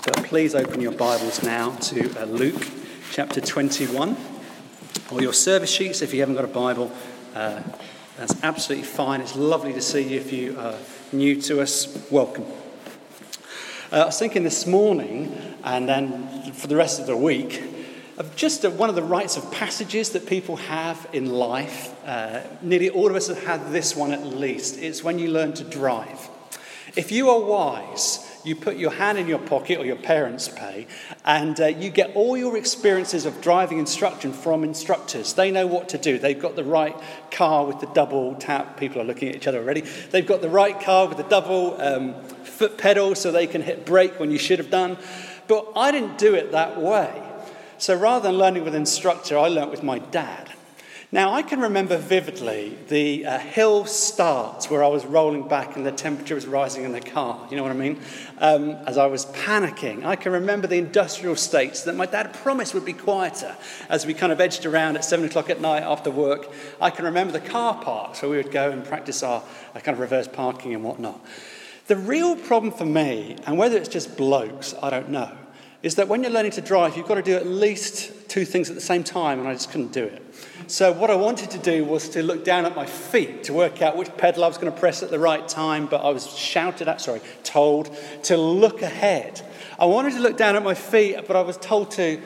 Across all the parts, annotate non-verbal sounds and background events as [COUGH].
But please open your Bibles now to uh, Luke chapter 21, or your service sheets if you haven't got a Bible. Uh, that's absolutely fine. It's lovely to see you. If you are new to us, welcome. Uh, I was thinking this morning, and then for the rest of the week, of just one of the rites of passages that people have in life. Uh, nearly all of us have had this one at least. It's when you learn to drive. If you are wise, you put your hand in your pocket, or your parents pay, and uh, you get all your experiences of driving instruction from instructors. They know what to do. They've got the right car with the double tap. People are looking at each other already. They've got the right car with the double um, foot pedal so they can hit brake when you should have done. But I didn't do it that way. So rather than learning with an instructor, I learnt with my dad. Now, I can remember vividly the uh, hill starts where I was rolling back and the temperature was rising in the car. You know what I mean? Um, as I was panicking. I can remember the industrial states that my dad promised would be quieter as we kind of edged around at seven o'clock at night after work. I can remember the car parks where we would go and practice our, our kind of reverse parking and whatnot. The real problem for me, and whether it's just blokes, I don't know, is that when you're learning to drive, you've got to do at least two things at the same time, and I just couldn't do it. So, what I wanted to do was to look down at my feet to work out which pedal I was going to press at the right time, but I was shouted at, sorry, told to look ahead. I wanted to look down at my feet, but I was told to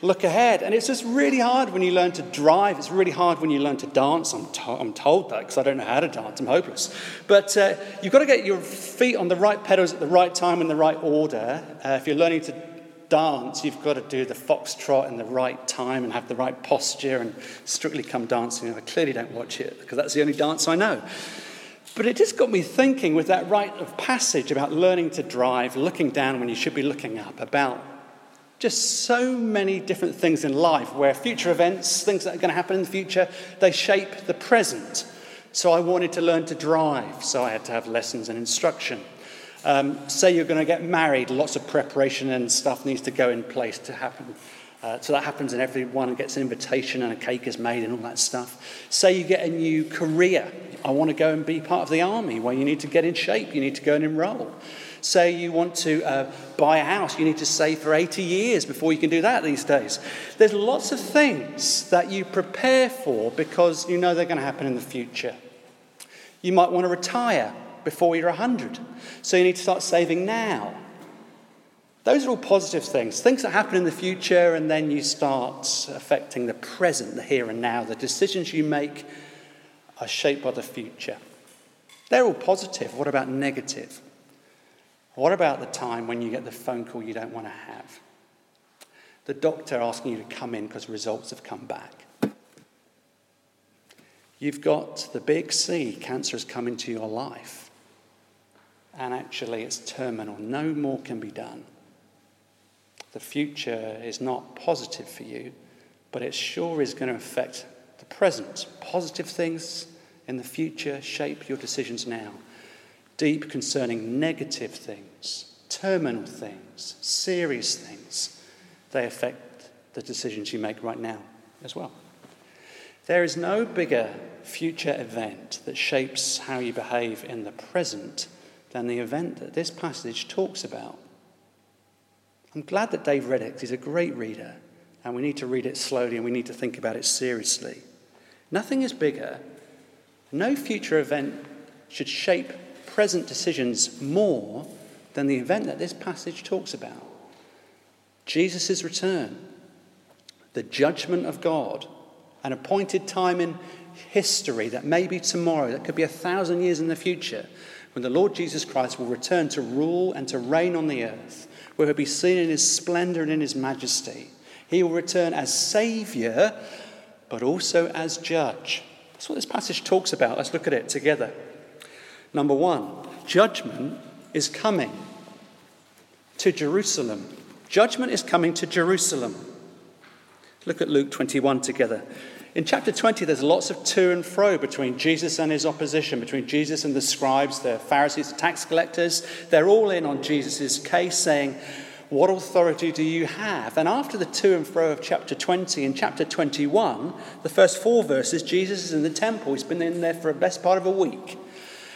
look ahead. And it's just really hard when you learn to drive. It's really hard when you learn to dance. I'm, to- I'm told that because I don't know how to dance. I'm hopeless. But uh, you've got to get your feet on the right pedals at the right time in the right order. Uh, if you're learning to dance, you've got to do the foxtrot in the right time and have the right posture and strictly come dancing. I clearly don't watch it because that's the only dance I know. But it just got me thinking with that rite of passage about learning to drive, looking down when you should be looking up, about just so many different things in life where future events, things that are going to happen in the future, they shape the present. So I wanted to learn to drive, so I had to have lessons and instruction. Um, say you're going to get married, lots of preparation and stuff needs to go in place to happen. Uh, so that happens, and everyone gets an invitation, and a cake is made, and all that stuff. Say you get a new career. I want to go and be part of the army, where you need to get in shape, you need to go and enroll. Say you want to uh, buy a house, you need to save for 80 years before you can do that these days. There's lots of things that you prepare for because you know they're going to happen in the future. You might want to retire before you're 100. So you need to start saving now. Those are all positive things, things that happen in the future, and then you start affecting the present, the here and now. The decisions you make are shaped by the future. They're all positive. What about negative? What about the time when you get the phone call you don't want to have? The doctor asking you to come in because results have come back. You've got the big C, cancer has come into your life and actually it's terminal. No more can be done. The future is not positive for you, but it sure is going to affect the present. Positive things in the future shape your decisions now. Deep concerning negative things, terminal things, serious things, they affect the decisions you make right now as well. There is no bigger future event that shapes how you behave in the present than the event that this passage talks about. I'm glad that Dave read it. He's a great reader, and we need to read it slowly and we need to think about it seriously. Nothing is bigger. No future event should shape present decisions more than the event that this passage talks about Jesus' return, the judgment of God, an appointed time in history that may be tomorrow, that could be a thousand years in the future, when the Lord Jesus Christ will return to rule and to reign on the earth, where he'll be seen in his splendor and in his majesty. He will return as Savior, but also as Judge. That's what this passage talks about. Let's look at it together. Number one, judgment is coming to Jerusalem. Judgment is coming to Jerusalem. Look at Luke 21 together. In chapter 20, there's lots of to and fro between Jesus and his opposition, between Jesus and the scribes, the Pharisees, the tax collectors. They're all in on Jesus' case, saying, What authority do you have? And after the to and fro of chapter 20, in chapter 21, the first four verses, Jesus is in the temple. He's been in there for the best part of a week.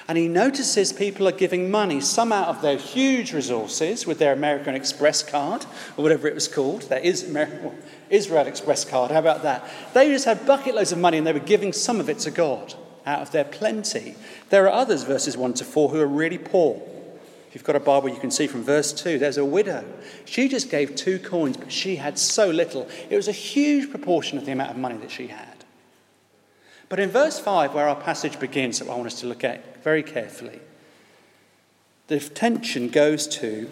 And he notices people are giving money, some out of their huge resources with their American Express card, or whatever it was called, their Israel Express card. How about that? They just had bucket loads of money and they were giving some of it to God out of their plenty. There are others, verses 1 to 4, who are really poor. If you've got a Bible, you can see from verse 2, there's a widow. She just gave two coins, but she had so little. It was a huge proportion of the amount of money that she had. But in verse 5, where our passage begins, that I want us to look at very carefully, the attention goes to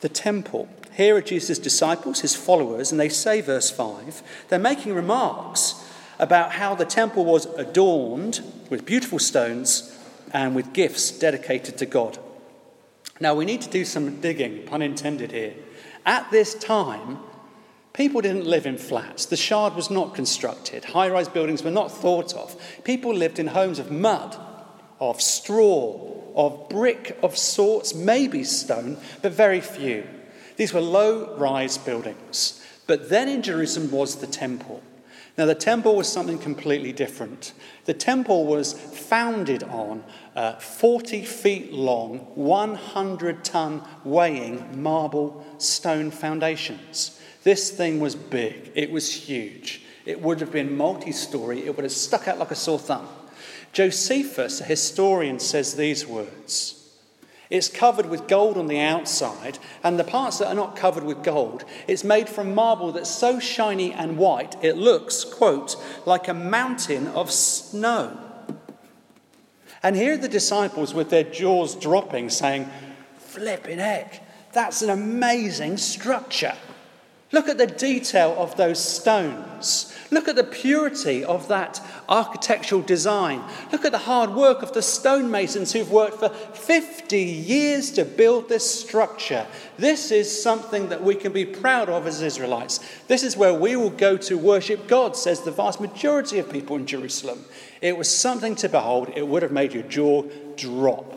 the temple. Here are Jesus' disciples, his followers, and they say, verse 5, they're making remarks about how the temple was adorned with beautiful stones and with gifts dedicated to God. Now, we need to do some digging, pun intended here. At this time, people didn't live in flats. The Shard was not constructed. High rise buildings were not thought of. People lived in homes of mud, of straw, of brick of sorts, maybe stone, but very few. These were low rise buildings. But then in Jerusalem was the temple. Now, the temple was something completely different. The temple was founded on uh, 40 feet long, 100 ton weighing marble stone foundations. This thing was big, it was huge. It would have been multi story, it would have stuck out like a sore thumb. Josephus, a historian, says these words it's covered with gold on the outside, and the parts that are not covered with gold, it's made from marble that's so shiny and white it looks, quote, like a mountain of snow. And here are the disciples with their jaws dropping, saying, Flipping heck, that's an amazing structure. Look at the detail of those stones. Look at the purity of that architectural design. Look at the hard work of the stonemasons who've worked for 50 years to build this structure. This is something that we can be proud of as Israelites. This is where we will go to worship God, says the vast majority of people in Jerusalem. It was something to behold, it would have made your jaw drop.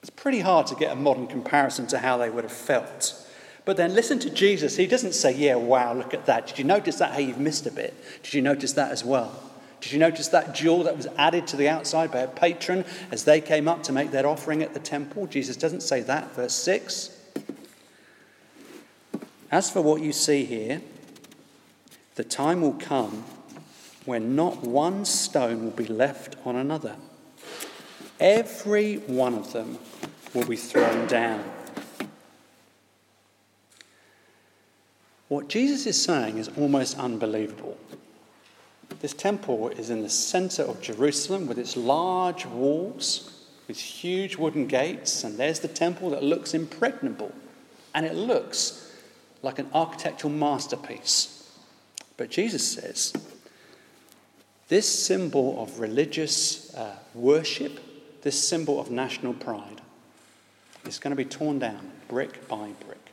It's pretty hard to get a modern comparison to how they would have felt. But then listen to Jesus. He doesn't say, Yeah, wow, look at that. Did you notice that? Hey, you've missed a bit. Did you notice that as well? Did you notice that jewel that was added to the outside by a patron as they came up to make their offering at the temple? Jesus doesn't say that. Verse 6. As for what you see here, the time will come when not one stone will be left on another. Every one of them will be thrown down. What Jesus is saying is almost unbelievable. This temple is in the center of Jerusalem with its large walls, with huge wooden gates, and there's the temple that looks impregnable. And it looks like an architectural masterpiece. But Jesus says this symbol of religious uh, worship, this symbol of national pride, is going to be torn down brick by brick.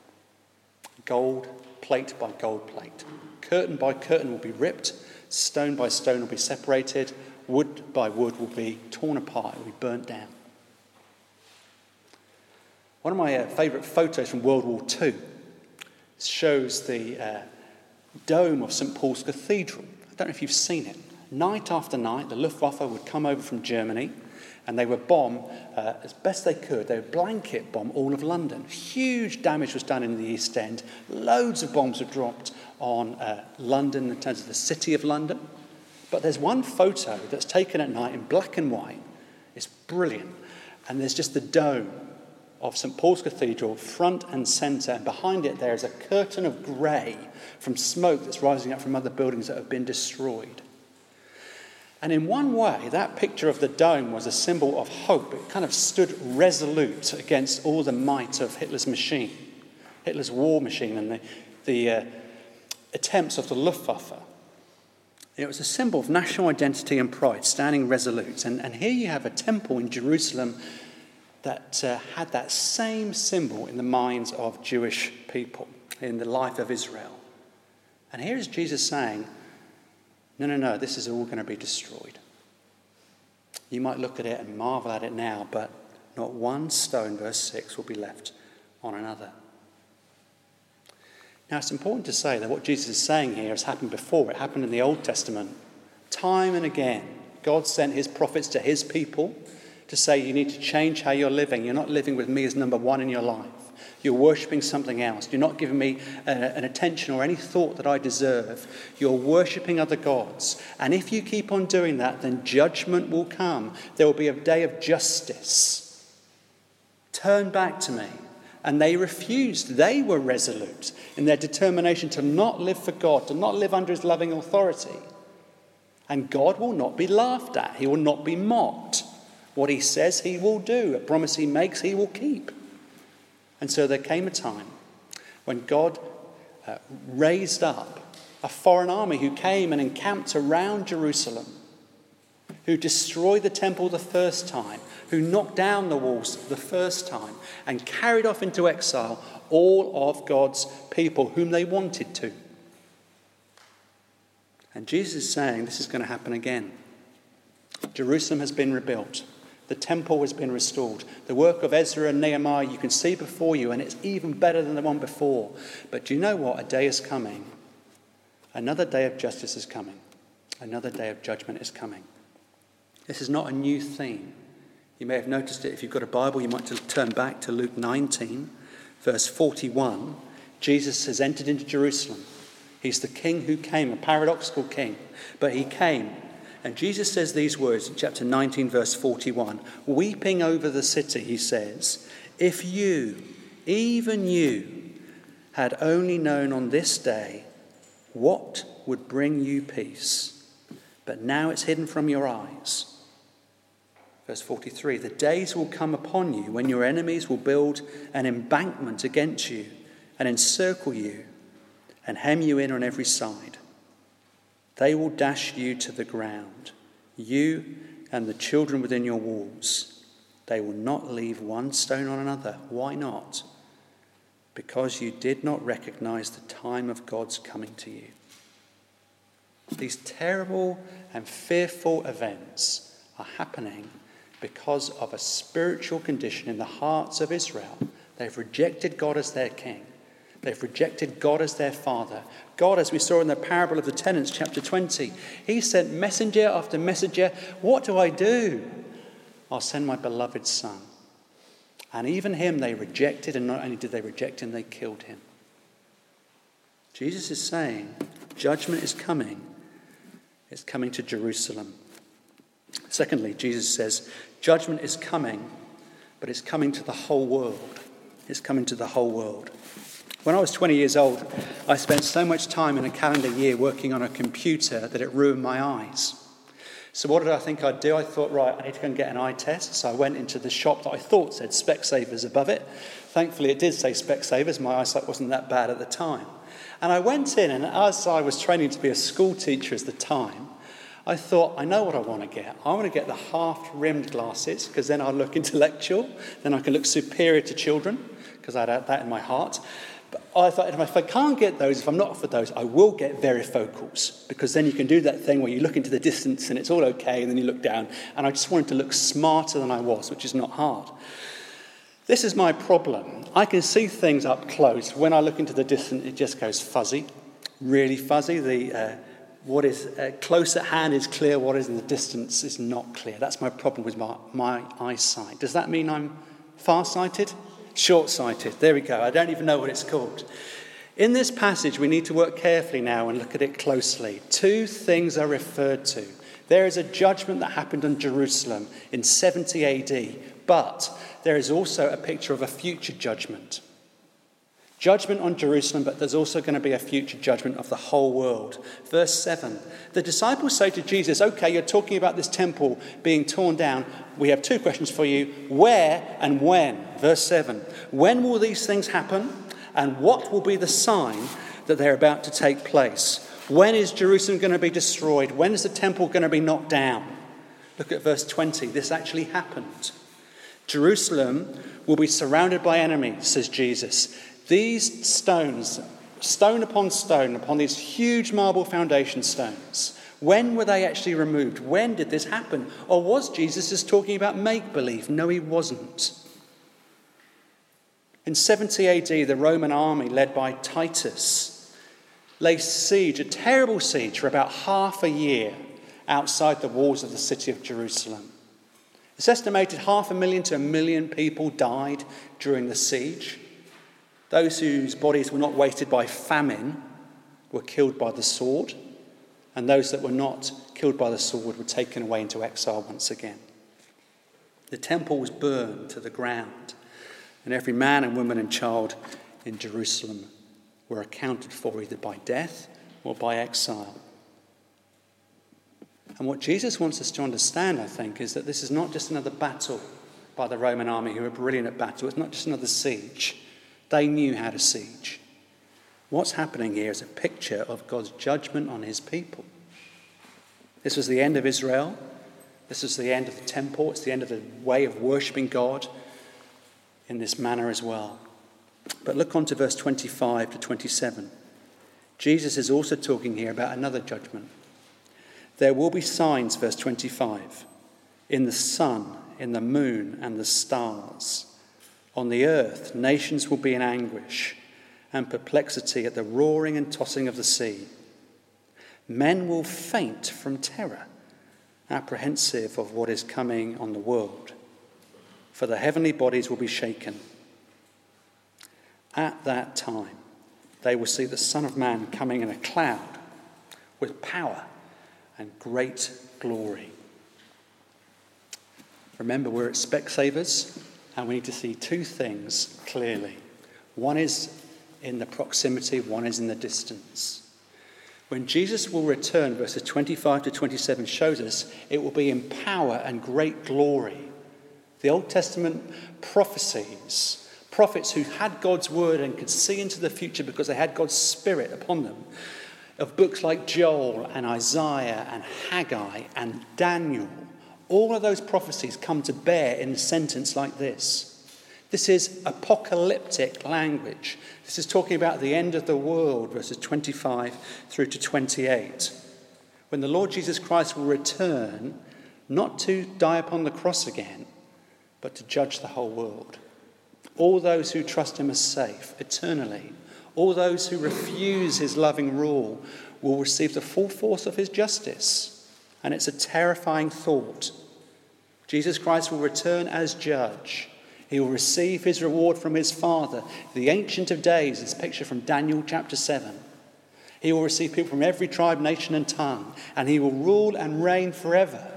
Gold plate by gold plate. Curtain by curtain will be ripped, stone by stone will be separated, wood by wood will be torn apart, it will be burnt down. One of my uh, favourite photos from World War II shows the uh, dome of St Paul's Cathedral. I don't know if you've seen it. Night after night, the Luftwaffe would come over from Germany and they would bomb uh, as best they could. They would blanket bomb all of London. Huge damage was done in the East End. Loads of bombs were dropped on uh, London in terms of the city of London. But there's one photo that's taken at night in black and white. It's brilliant. And there's just the dome of St Paul's Cathedral, front and centre, and behind it there is a curtain of grey from smoke that's rising up from other buildings that have been destroyed. And in one way, that picture of the dome was a symbol of hope. It kind of stood resolute against all the might of Hitler's machine, Hitler's war machine, and the, the uh, attempts of the Luftwaffe. It was a symbol of national identity and pride, standing resolute. And, and here you have a temple in Jerusalem that uh, had that same symbol in the minds of Jewish people, in the life of Israel. And here is Jesus saying, no, no, no, this is all going to be destroyed. You might look at it and marvel at it now, but not one stone, verse 6, will be left on another. Now, it's important to say that what Jesus is saying here has happened before. It happened in the Old Testament. Time and again, God sent his prophets to his people to say you need to change how you're living. You're not living with me as number one in your life. You're worshipping something else. You're not giving me uh, an attention or any thought that I deserve. You're worshipping other gods. And if you keep on doing that, then judgment will come. There will be a day of justice. Turn back to me. And they refused. They were resolute in their determination to not live for God, to not live under his loving authority. And God will not be laughed at, he will not be mocked. What he says, he will do. A promise he makes, he will keep. And so there came a time when God uh, raised up a foreign army who came and encamped around Jerusalem, who destroyed the temple the first time, who knocked down the walls the first time, and carried off into exile all of God's people whom they wanted to. And Jesus is saying this is going to happen again. Jerusalem has been rebuilt. The temple has been restored. The work of Ezra and Nehemiah you can see before you, and it's even better than the one before. But do you know what? A day is coming. Another day of justice is coming. Another day of judgment is coming. This is not a new theme. You may have noticed it if you've got a Bible, you might turn back to Luke 19, verse 41. Jesus has entered into Jerusalem. He's the king who came, a paradoxical king, but he came and Jesus says these words in chapter 19, verse 41. Weeping over the city, he says, If you, even you, had only known on this day what would bring you peace, but now it's hidden from your eyes. Verse 43 The days will come upon you when your enemies will build an embankment against you and encircle you and hem you in on every side. They will dash you to the ground, you and the children within your walls. They will not leave one stone on another. Why not? Because you did not recognize the time of God's coming to you. These terrible and fearful events are happening because of a spiritual condition in the hearts of Israel. They've rejected God as their king. They've rejected God as their father. God, as we saw in the parable of the tenants, chapter 20, he sent messenger after messenger. What do I do? I'll send my beloved son. And even him they rejected, and not only did they reject him, they killed him. Jesus is saying judgment is coming. It's coming to Jerusalem. Secondly, Jesus says judgment is coming, but it's coming to the whole world. It's coming to the whole world. When I was 20 years old, I spent so much time in a calendar year working on a computer that it ruined my eyes. So, what did I think I'd do? I thought, right, I need to go and get an eye test. So, I went into the shop that I thought said Specsavers above it. Thankfully, it did say Specsavers. My eyesight wasn't that bad at the time. And I went in, and as I was training to be a school teacher at the time, I thought, I know what I want to get. I want to get the half rimmed glasses because then I'll look [LAUGHS] intellectual, then I can look superior to children because I had that in my heart. But I thought, if I can't get those, if I'm not offered those, I will get varifocals because then you can do that thing where you look into the distance and it's all okay, and then you look down. And I just wanted to look smarter than I was, which is not hard. This is my problem. I can see things up close. When I look into the distance, it just goes fuzzy, really fuzzy. The, uh, what is uh, close at hand is clear, what is in the distance is not clear. That's my problem with my, my eyesight. Does that mean I'm farsighted? Short sighted. There we go. I don't even know what it's called. In this passage, we need to work carefully now and look at it closely. Two things are referred to. There is a judgment that happened on Jerusalem in 70 AD, but there is also a picture of a future judgment. Judgment on Jerusalem, but there's also going to be a future judgment of the whole world. Verse 7 The disciples say to Jesus, Okay, you're talking about this temple being torn down. We have two questions for you where and when? Verse 7 When will these things happen? And what will be the sign that they're about to take place? When is Jerusalem going to be destroyed? When is the temple going to be knocked down? Look at verse 20. This actually happened. Jerusalem will be surrounded by enemies, says Jesus. These stones, stone upon stone, upon these huge marble foundation stones, when were they actually removed? When did this happen? Or was Jesus just talking about make believe? No, he wasn't. In 70 AD, the Roman army, led by Titus, lay siege, a terrible siege, for about half a year outside the walls of the city of Jerusalem. It's estimated half a million to a million people died during the siege. Those whose bodies were not wasted by famine were killed by the sword, and those that were not killed by the sword were taken away into exile once again. The temple was burned to the ground, and every man and woman and child in Jerusalem were accounted for either by death or by exile. And what Jesus wants us to understand, I think, is that this is not just another battle by the Roman army who were brilliant at battle. It's not just another siege. They knew how to siege. What's happening here is a picture of God's judgment on his people. This was the end of Israel. This was the end of the temple. It's the end of the way of worshipping God in this manner as well. But look on to verse 25 to 27. Jesus is also talking here about another judgment. There will be signs, verse 25, in the sun, in the moon, and the stars. On the earth, nations will be in anguish and perplexity at the roaring and tossing of the sea. Men will faint from terror, apprehensive of what is coming on the world, for the heavenly bodies will be shaken. At that time, they will see the Son of Man coming in a cloud with power and great glory. Remember, we're at Specsavers, and we need to see two things clearly. One is in the proximity, one is in the distance. When Jesus will return, verses 25 to 27 shows us it will be in power and great glory. The Old Testament prophecies, prophets who had God's word and could see into the future because they had God's spirit upon them, of books like Joel and Isaiah and Haggai and Daniel, all of those prophecies come to bear in a sentence like this. This is apocalyptic language. This is talking about the end of the world, verses 25 through to 28. When the Lord Jesus Christ will return, not to die upon the cross again, but to judge the whole world. All those who trust him are safe eternally all those who refuse his loving rule will receive the full force of his justice. And it's a terrifying thought. Jesus Christ will return as judge. He will receive his reward from his Father. The Ancient of Days is pictured from Daniel chapter 7. He will receive people from every tribe, nation, and tongue, and he will rule and reign forever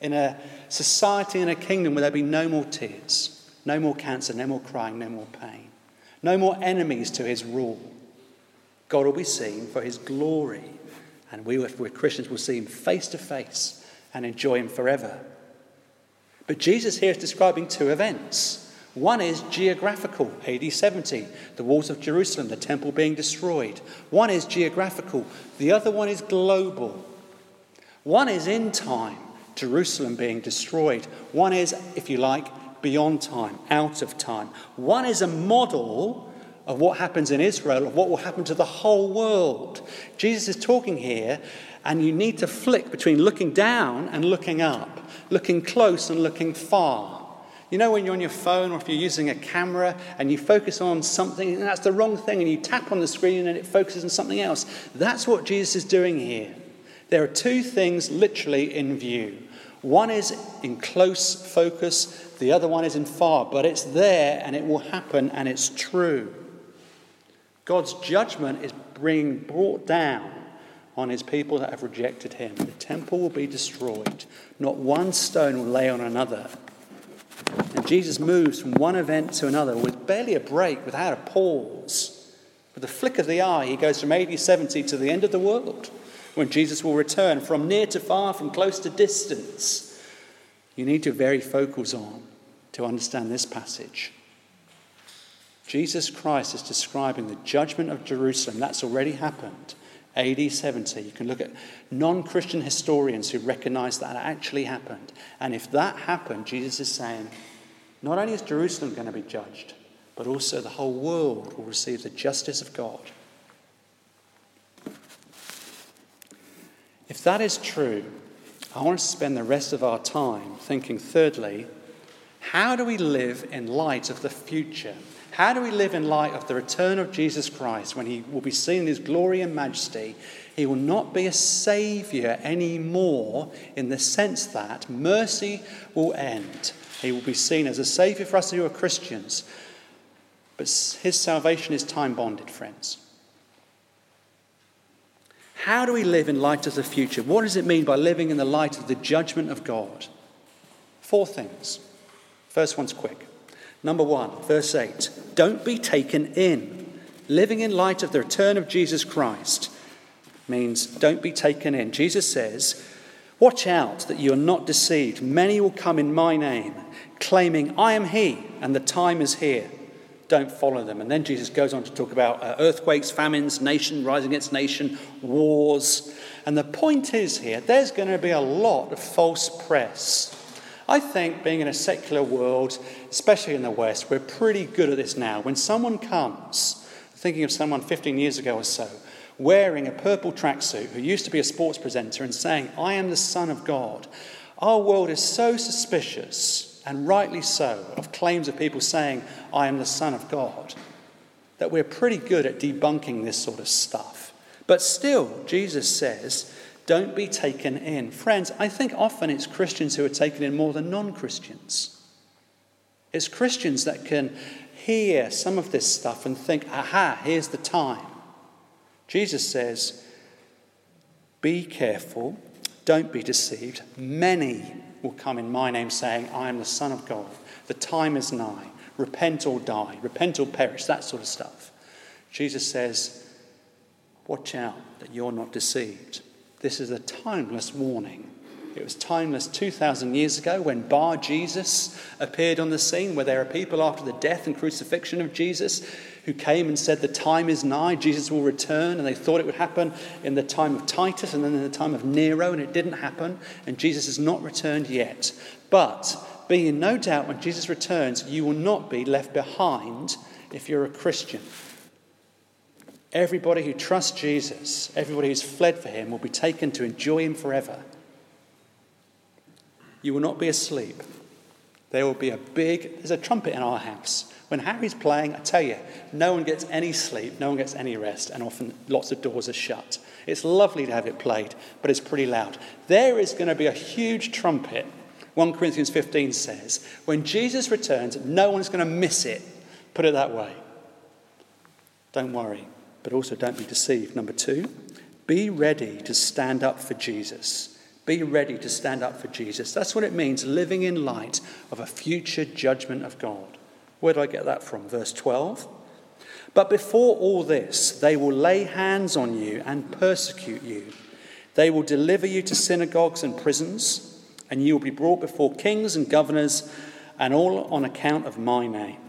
in a society and a kingdom where there will be no more tears, no more cancer, no more crying, no more pain. No more enemies to his rule. God will be seen for his glory. And we, if we're Christians, will see him face to face and enjoy him forever. But Jesus here is describing two events. One is geographical, AD 70, the walls of Jerusalem, the temple being destroyed. One is geographical, the other one is global. One is in time, Jerusalem being destroyed. One is, if you like, beyond time, out of time. One is a model of what happens in Israel, of what will happen to the whole world. Jesus is talking here, and you need to flick between looking down and looking up, looking close and looking far. You know, when you're on your phone or if you're using a camera and you focus on something and that's the wrong thing, and you tap on the screen and it focuses on something else. That's what Jesus is doing here. There are two things literally in view. One is in close focus, the other one is in far, but it's there and it will happen and it's true. God's judgment is being brought down on his people that have rejected him. The temple will be destroyed, not one stone will lay on another. And Jesus moves from one event to another with barely a break, without a pause. With a flick of the eye, he goes from AD 70 to the end of the world, when Jesus will return from near to far, from close to distance. You need to very focus on to understand this passage. Jesus Christ is describing the judgment of Jerusalem. That's already happened. AD 70. You can look at non Christian historians who recognize that actually happened. And if that happened, Jesus is saying, not only is Jerusalem going to be judged, but also the whole world will receive the justice of God. If that is true, I want to spend the rest of our time thinking, thirdly, how do we live in light of the future? How do we live in light of the return of Jesus Christ when he will be seen in his glory and majesty? He will not be a savior anymore in the sense that mercy will end. He will be seen as a savior for us who are Christians. But his salvation is time bonded, friends. How do we live in light of the future? What does it mean by living in the light of the judgment of God? Four things. First one's quick. Number one, verse 8 don't be taken in. Living in light of the return of Jesus Christ means don't be taken in. Jesus says, Watch out that you are not deceived. Many will come in my name, claiming, I am he, and the time is here. Don't follow them. And then Jesus goes on to talk about uh, earthquakes, famines, nation rising against nation, wars. And the point is here, there's going to be a lot of false press I think being in a secular world, especially in the West, we're pretty good at this now. When someone comes, thinking of someone 15 years ago or so, wearing a purple tracksuit who used to be a sports presenter and saying, I am the Son of God, our world is so suspicious, and rightly so, of claims of people saying, I am the Son of God, that we're pretty good at debunking this sort of stuff. But still, Jesus says, don't be taken in. Friends, I think often it's Christians who are taken in more than non Christians. It's Christians that can hear some of this stuff and think, aha, here's the time. Jesus says, Be careful, don't be deceived. Many will come in my name saying, I am the Son of God. The time is nigh. Repent or die. Repent or perish. That sort of stuff. Jesus says, Watch out that you're not deceived. This is a timeless warning. It was timeless 2,000 years ago when Bar Jesus appeared on the scene, where there are people after the death and crucifixion of Jesus who came and said, The time is nigh, Jesus will return. And they thought it would happen in the time of Titus and then in the time of Nero, and it didn't happen. And Jesus has not returned yet. But be in no doubt when Jesus returns, you will not be left behind if you're a Christian. Everybody who trusts Jesus, everybody who's fled for him, will be taken to enjoy him forever. You will not be asleep. There will be a big, there's a trumpet in our house. When Harry's playing, I tell you, no one gets any sleep, no one gets any rest, and often lots of doors are shut. It's lovely to have it played, but it's pretty loud. There is going to be a huge trumpet. 1 Corinthians 15 says, when Jesus returns, no one's going to miss it. Put it that way. Don't worry but also don't be deceived. Number two, be ready to stand up for Jesus. Be ready to stand up for Jesus. That's what it means living in light of a future judgment of God. Where do I get that from? Verse 12. But before all this, they will lay hands on you and persecute you. They will deliver you to synagogues and prisons, and you will be brought before kings and governors, and all on account of my name.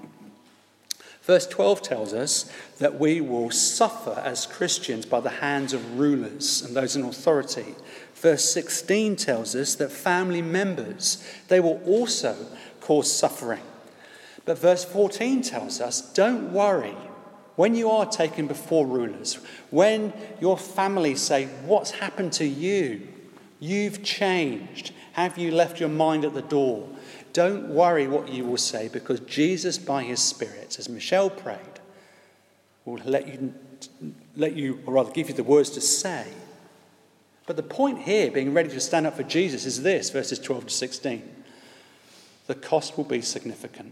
Verse 12 tells us that we will suffer as Christians by the hands of rulers and those in authority. Verse 16 tells us that family members, they will also cause suffering. But verse 14 tells us don't worry when you are taken before rulers, when your family say, What's happened to you? You've changed. Have you left your mind at the door? Don't worry what you will say because Jesus, by his Spirit, as Michelle prayed, will let you, let you, or rather give you the words to say. But the point here, being ready to stand up for Jesus, is this verses 12 to 16. The cost will be significant.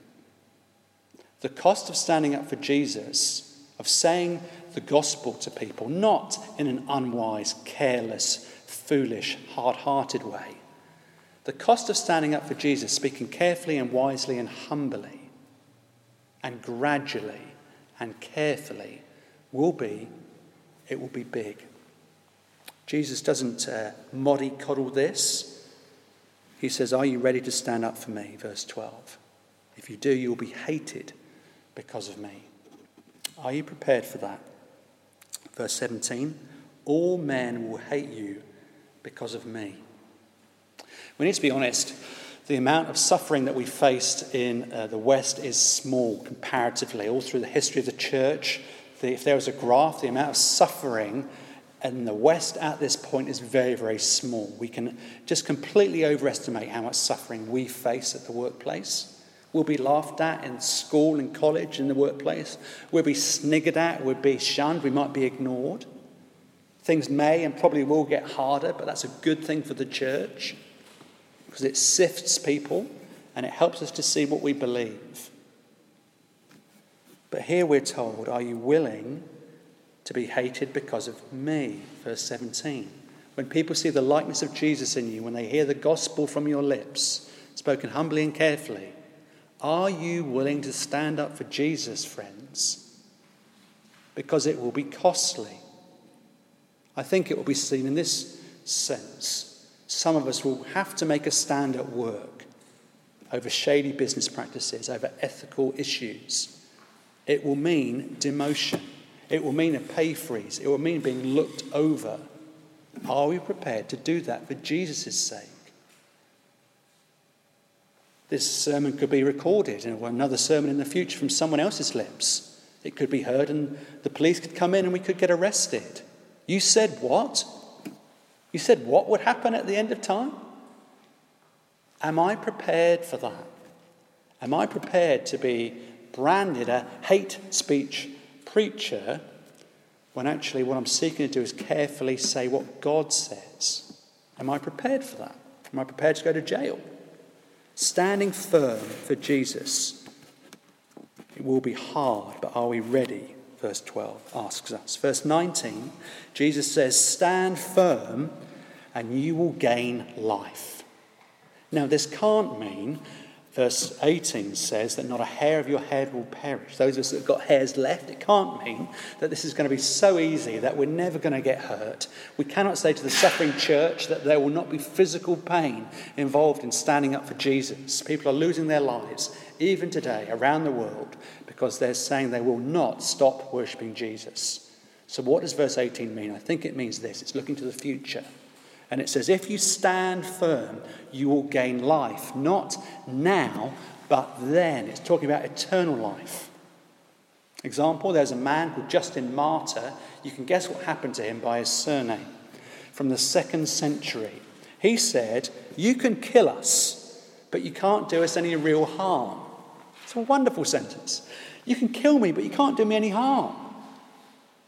The cost of standing up for Jesus, of saying the gospel to people, not in an unwise, careless, foolish, hard hearted way the cost of standing up for Jesus, speaking carefully and wisely and humbly and gradually and carefully, will be, it will be big. Jesus doesn't uh, coddle this. He says, Are you ready to stand up for me? Verse 12. If you do, you'll be hated because of me. Are you prepared for that? Verse 17 All men will hate you because of me. We need to be honest. The amount of suffering that we faced in uh, the West is small comparatively. All through the history of the church, the, if there was a graph, the amount of suffering in the West at this point is very, very small. We can just completely overestimate how much suffering we face at the workplace. We'll be laughed at in school and college, in the workplace. We'll be sniggered at. We'll be shunned. We might be ignored. Things may and probably will get harder, but that's a good thing for the church because it sifts people and it helps us to see what we believe. But here we're told, Are you willing to be hated because of me? Verse 17. When people see the likeness of Jesus in you, when they hear the gospel from your lips, spoken humbly and carefully, are you willing to stand up for Jesus, friends? Because it will be costly. I think it will be seen in this sense. Some of us will have to make a stand at work over shady business practices, over ethical issues. It will mean demotion. It will mean a pay freeze. It will mean being looked over. Are we prepared to do that for Jesus' sake? This sermon could be recorded or another sermon in the future from someone else's lips. It could be heard and the police could come in and we could get arrested. You said what? You said what would happen at the end of time? Am I prepared for that? Am I prepared to be branded a hate speech preacher when actually what I'm seeking to do is carefully say what God says? Am I prepared for that? Am I prepared to go to jail? Standing firm for Jesus. It will be hard, but are we ready? Verse 12 asks us. Verse 19, Jesus says, Stand firm and you will gain life. Now, this can't mean Verse 18 says that not a hair of your head will perish. Those of us that have got hairs left, it can't mean that this is going to be so easy that we're never going to get hurt. We cannot say to the suffering church that there will not be physical pain involved in standing up for Jesus. People are losing their lives, even today, around the world, because they're saying they will not stop worshipping Jesus. So, what does verse 18 mean? I think it means this it's looking to the future. And it says, If you stand firm, you will gain life. Not now, but then. It's talking about eternal life. Example there's a man called Justin Martyr. You can guess what happened to him by his surname from the second century. He said, You can kill us, but you can't do us any real harm. It's a wonderful sentence. You can kill me, but you can't do me any harm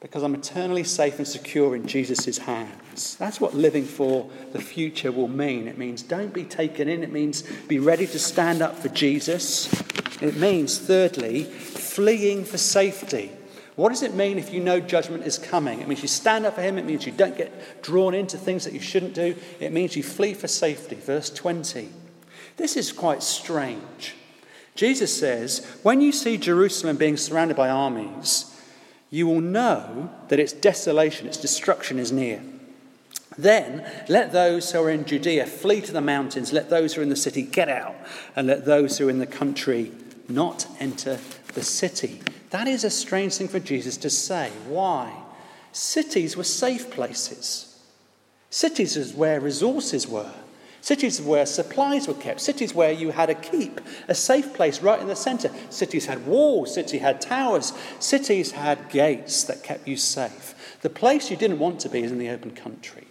because I'm eternally safe and secure in Jesus' hands. That's what living for the future will mean. It means don't be taken in, it means be ready to stand up for Jesus. It means, thirdly, fleeing for safety. What does it mean if you know judgment is coming? It means you stand up for him. It means you don't get drawn into things that you shouldn't do. It means you flee for safety. Verse 20. This is quite strange. Jesus says, When you see Jerusalem being surrounded by armies, you will know that its desolation, its destruction is near. Then let those who are in Judea flee to the mountains, let those who are in the city get out, and let those who are in the country not enter the city. That is a strange thing for Jesus to say. Why? Cities were safe places. Cities is where resources were. Cities where supplies were kept, cities where you had a keep, a safe place right in the center. Cities had walls, cities had towers, cities had gates that kept you safe. The place you didn't want to be is in the open country.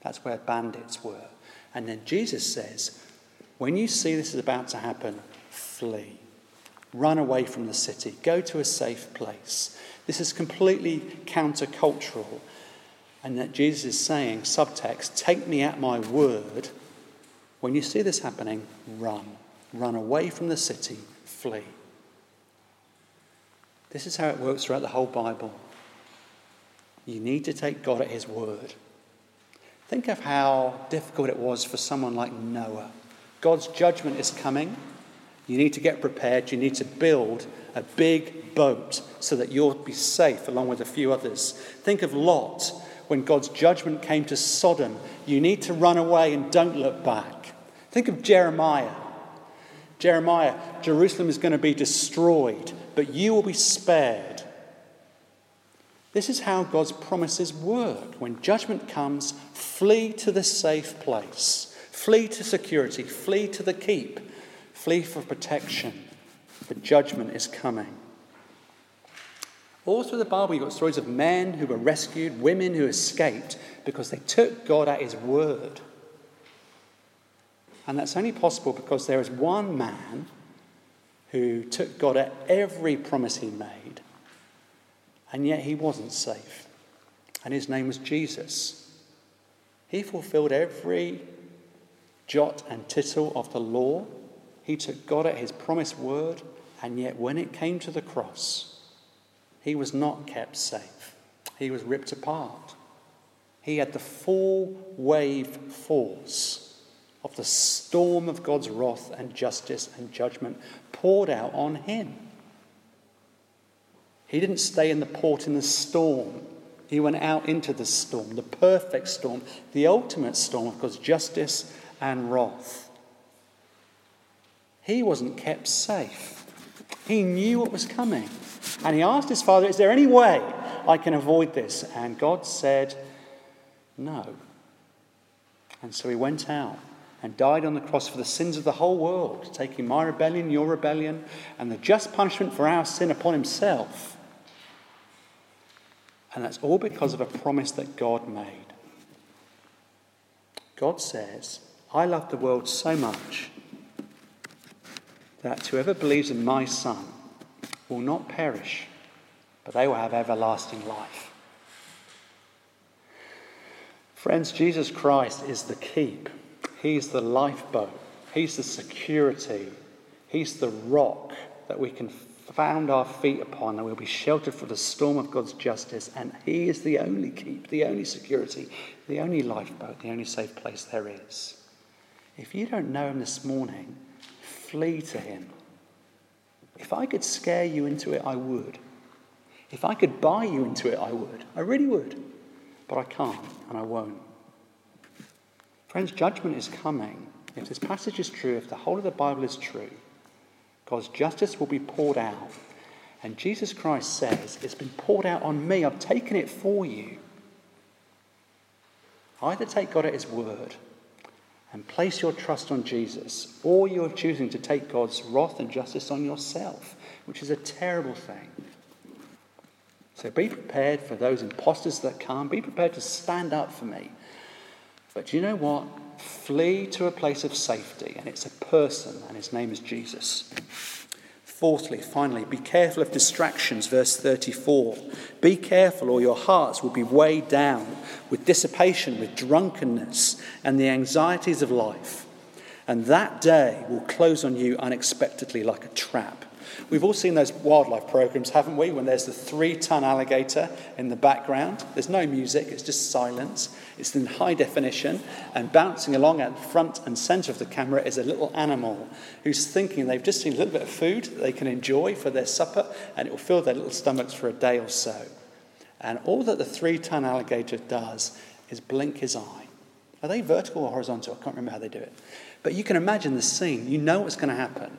That's where bandits were. And then Jesus says, when you see this is about to happen, flee. Run away from the city. Go to a safe place. This is completely countercultural. And that Jesus is saying, subtext, take me at my word when you see this happening, run. Run away from the city, flee. This is how it works throughout the whole Bible. You need to take God at His word. Think of how difficult it was for someone like Noah. God's judgment is coming. You need to get prepared. You need to build a big boat so that you'll be safe along with a few others. Think of Lot when God's judgment came to Sodom. You need to run away and don't look back. Think of Jeremiah. Jeremiah, Jerusalem is going to be destroyed, but you will be spared. This is how God's promises work. When judgment comes, flee to the safe place, flee to security, flee to the keep, flee for protection. For judgment is coming. All through the Bible, you've got stories of men who were rescued, women who escaped because they took God at His word. And that's only possible because there is one man who took God at every promise he made, and yet he wasn't safe. And his name was Jesus. He fulfilled every jot and tittle of the law. He took God at his promised word, and yet when it came to the cross, he was not kept safe. He was ripped apart. He had the full wave force of the storm of God's wrath and justice and judgment poured out on him. He didn't stay in the port in the storm. He went out into the storm, the perfect storm, the ultimate storm of God's justice and wrath. He wasn't kept safe. He knew what was coming. And he asked his father, Is there any way I can avoid this? And God said, No. And so he went out and died on the cross for the sins of the whole world, taking my rebellion, your rebellion, and the just punishment for our sin upon himself. And that's all because of a promise that God made. God says, I love the world so much that whoever believes in my Son will not perish, but they will have everlasting life. Friends, Jesus Christ is the keep. He's the lifeboat. He's the security. He's the rock that we can found our feet upon and we'll be sheltered from the storm of God's justice. And He is the only keep, the only security, the only lifeboat, the only safe place there is. If you don't know Him this morning, flee to Him. If I could scare you into it, I would. If I could buy you into it, I would. I really would. But I can't and I won't. Friends, judgment is coming. If this passage is true, if the whole of the Bible is true, God's justice will be poured out. And Jesus Christ says, It's been poured out on me. I've taken it for you. Either take God at His word and place your trust on Jesus, or you're choosing to take God's wrath and justice on yourself, which is a terrible thing. So be prepared for those impostors that come. Be prepared to stand up for me. But you know what? Flee to a place of safety, and it's a person, and his name is Jesus. Fourthly, finally, be careful of distractions, verse 34. Be careful, or your hearts will be weighed down with dissipation, with drunkenness, and the anxieties of life. And that day will close on you unexpectedly like a trap. We've all seen those wildlife programs, haven't we? When there's the three ton alligator in the background. There's no music, it's just silence. It's in high definition, and bouncing along at the front and center of the camera is a little animal who's thinking they've just seen a little bit of food that they can enjoy for their supper, and it will fill their little stomachs for a day or so. And all that the three ton alligator does is blink his eye. Are they vertical or horizontal? I can't remember how they do it. But you can imagine the scene. You know what's going to happen.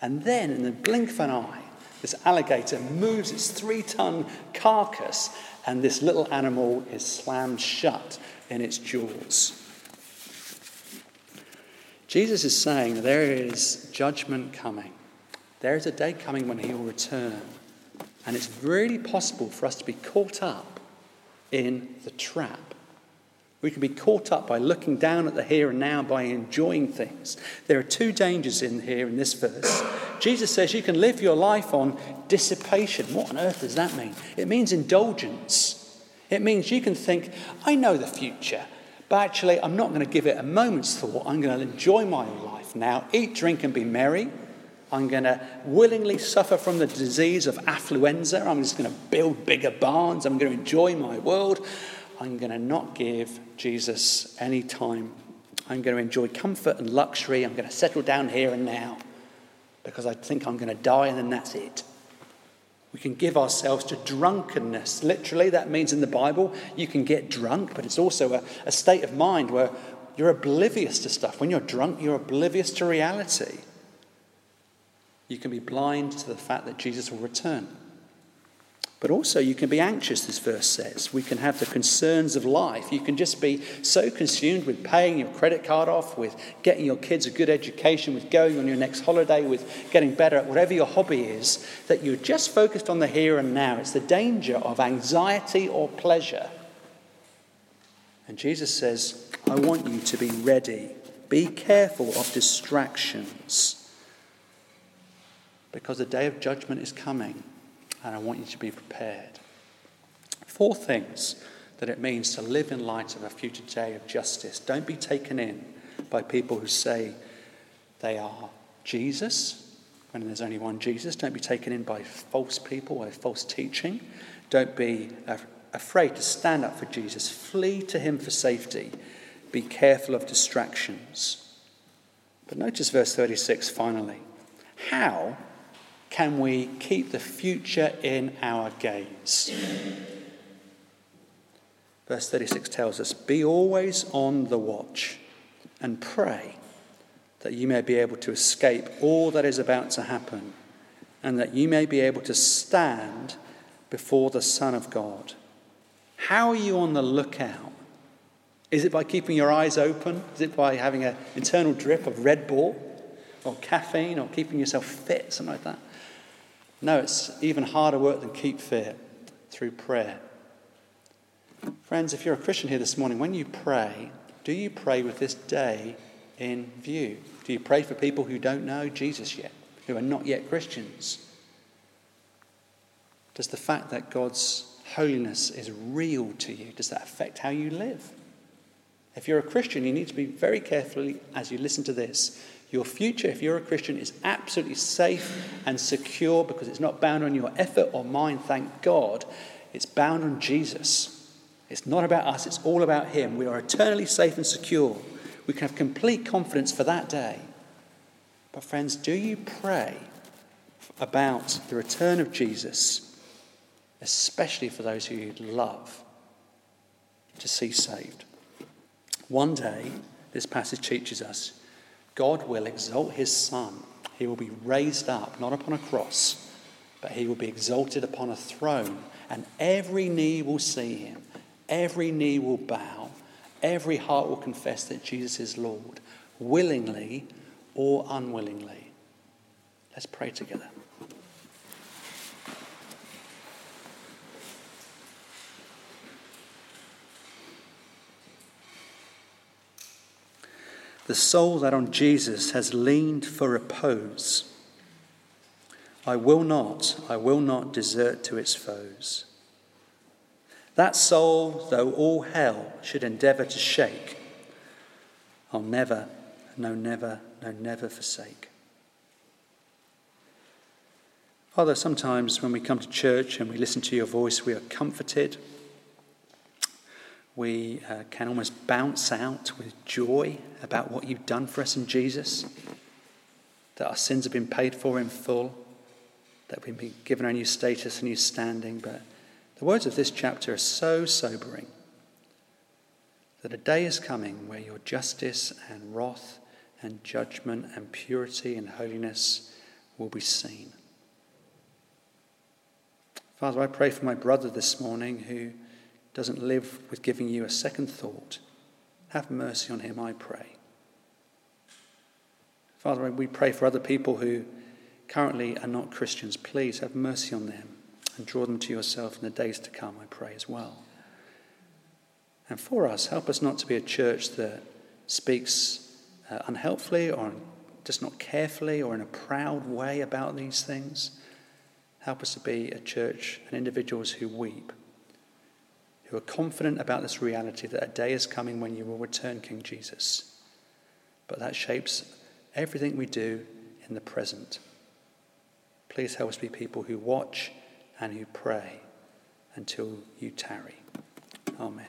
And then, in the blink of an eye, this alligator moves its three ton carcass, and this little animal is slammed shut in its jaws. Jesus is saying there is judgment coming. There is a day coming when he will return. And it's really possible for us to be caught up in the trap we can be caught up by looking down at the here and now by enjoying things. There are two dangers in here in this verse. Jesus says you can live your life on dissipation. What on earth does that mean? It means indulgence. It means you can think, I know the future, but actually I'm not going to give it a moment's thought. I'm going to enjoy my life now, eat, drink, and be merry. I'm going to willingly suffer from the disease of affluenza. I'm just going to build bigger barns. I'm going to enjoy my world. I'm going to not give Jesus any time. I'm going to enjoy comfort and luxury. I'm going to settle down here and now because I think I'm going to die and then that's it. We can give ourselves to drunkenness. Literally, that means in the Bible you can get drunk, but it's also a, a state of mind where you're oblivious to stuff. When you're drunk, you're oblivious to reality. You can be blind to the fact that Jesus will return. But also, you can be anxious, this verse says. We can have the concerns of life. You can just be so consumed with paying your credit card off, with getting your kids a good education, with going on your next holiday, with getting better at whatever your hobby is, that you're just focused on the here and now. It's the danger of anxiety or pleasure. And Jesus says, I want you to be ready. Be careful of distractions. because the day of judgment is coming, and I want you to be prepared. Four things that it means to live in light of a future day of justice. Don't be taken in by people who say they are Jesus when there's only one Jesus. Don't be taken in by false people or false teaching. Don't be afraid to stand up for Jesus. Flee to him for safety. Be careful of distractions. But notice verse 36 finally. How can we keep the future in our gaze? Verse 36 tells us Be always on the watch and pray that you may be able to escape all that is about to happen and that you may be able to stand before the Son of God. How are you on the lookout? Is it by keeping your eyes open? Is it by having an internal drip of Red Bull or caffeine or keeping yourself fit, something like that? No, it's even harder work than keep fit through prayer. Friends, if you're a Christian here this morning, when you pray, do you pray with this day in view? Do you pray for people who don't know Jesus yet, who are not yet Christians? Does the fact that God's holiness is real to you, does that affect how you live? If you're a Christian, you need to be very carefully as you listen to this. Your future, if you're a Christian, is absolutely safe and secure because it's not bound on your effort or mine, thank God. It's bound on Jesus. It's not about us, it's all about Him. We are eternally safe and secure. We can have complete confidence for that day. But, friends, do you pray about the return of Jesus, especially for those who you'd love to see saved? One day, this passage teaches us, God will exalt His Son. He will be raised up, not upon a cross, but He will be exalted upon a throne, and every knee will see Him Every knee will bow, every heart will confess that Jesus is Lord, willingly or unwillingly. Let's pray together. The soul that on Jesus has leaned for repose, I will not, I will not desert to its foes. That soul, though all hell should endeavour to shake, I'll never, no, never, no, never forsake. Father, sometimes when we come to church and we listen to your voice, we are comforted. We uh, can almost bounce out with joy about what you've done for us in Jesus, that our sins have been paid for in full, that we've been given a new status, a new standing, but the words of this chapter are so sobering that a day is coming where your justice and wrath and judgment and purity and holiness will be seen. Father, I pray for my brother this morning who doesn't live with giving you a second thought. Have mercy on him, I pray. Father, we pray for other people who currently are not Christians. Please have mercy on them and draw them to yourself in the days to come, I pray as well. And for us, help us not to be a church that speaks uh, unhelpfully or just not carefully or in a proud way about these things. Help us to be a church and individuals who weep, who are confident about this reality that a day is coming when you will return, King Jesus. But that shapes everything we do in the present. Please help us be people who watch and who pray until you tarry. Amen.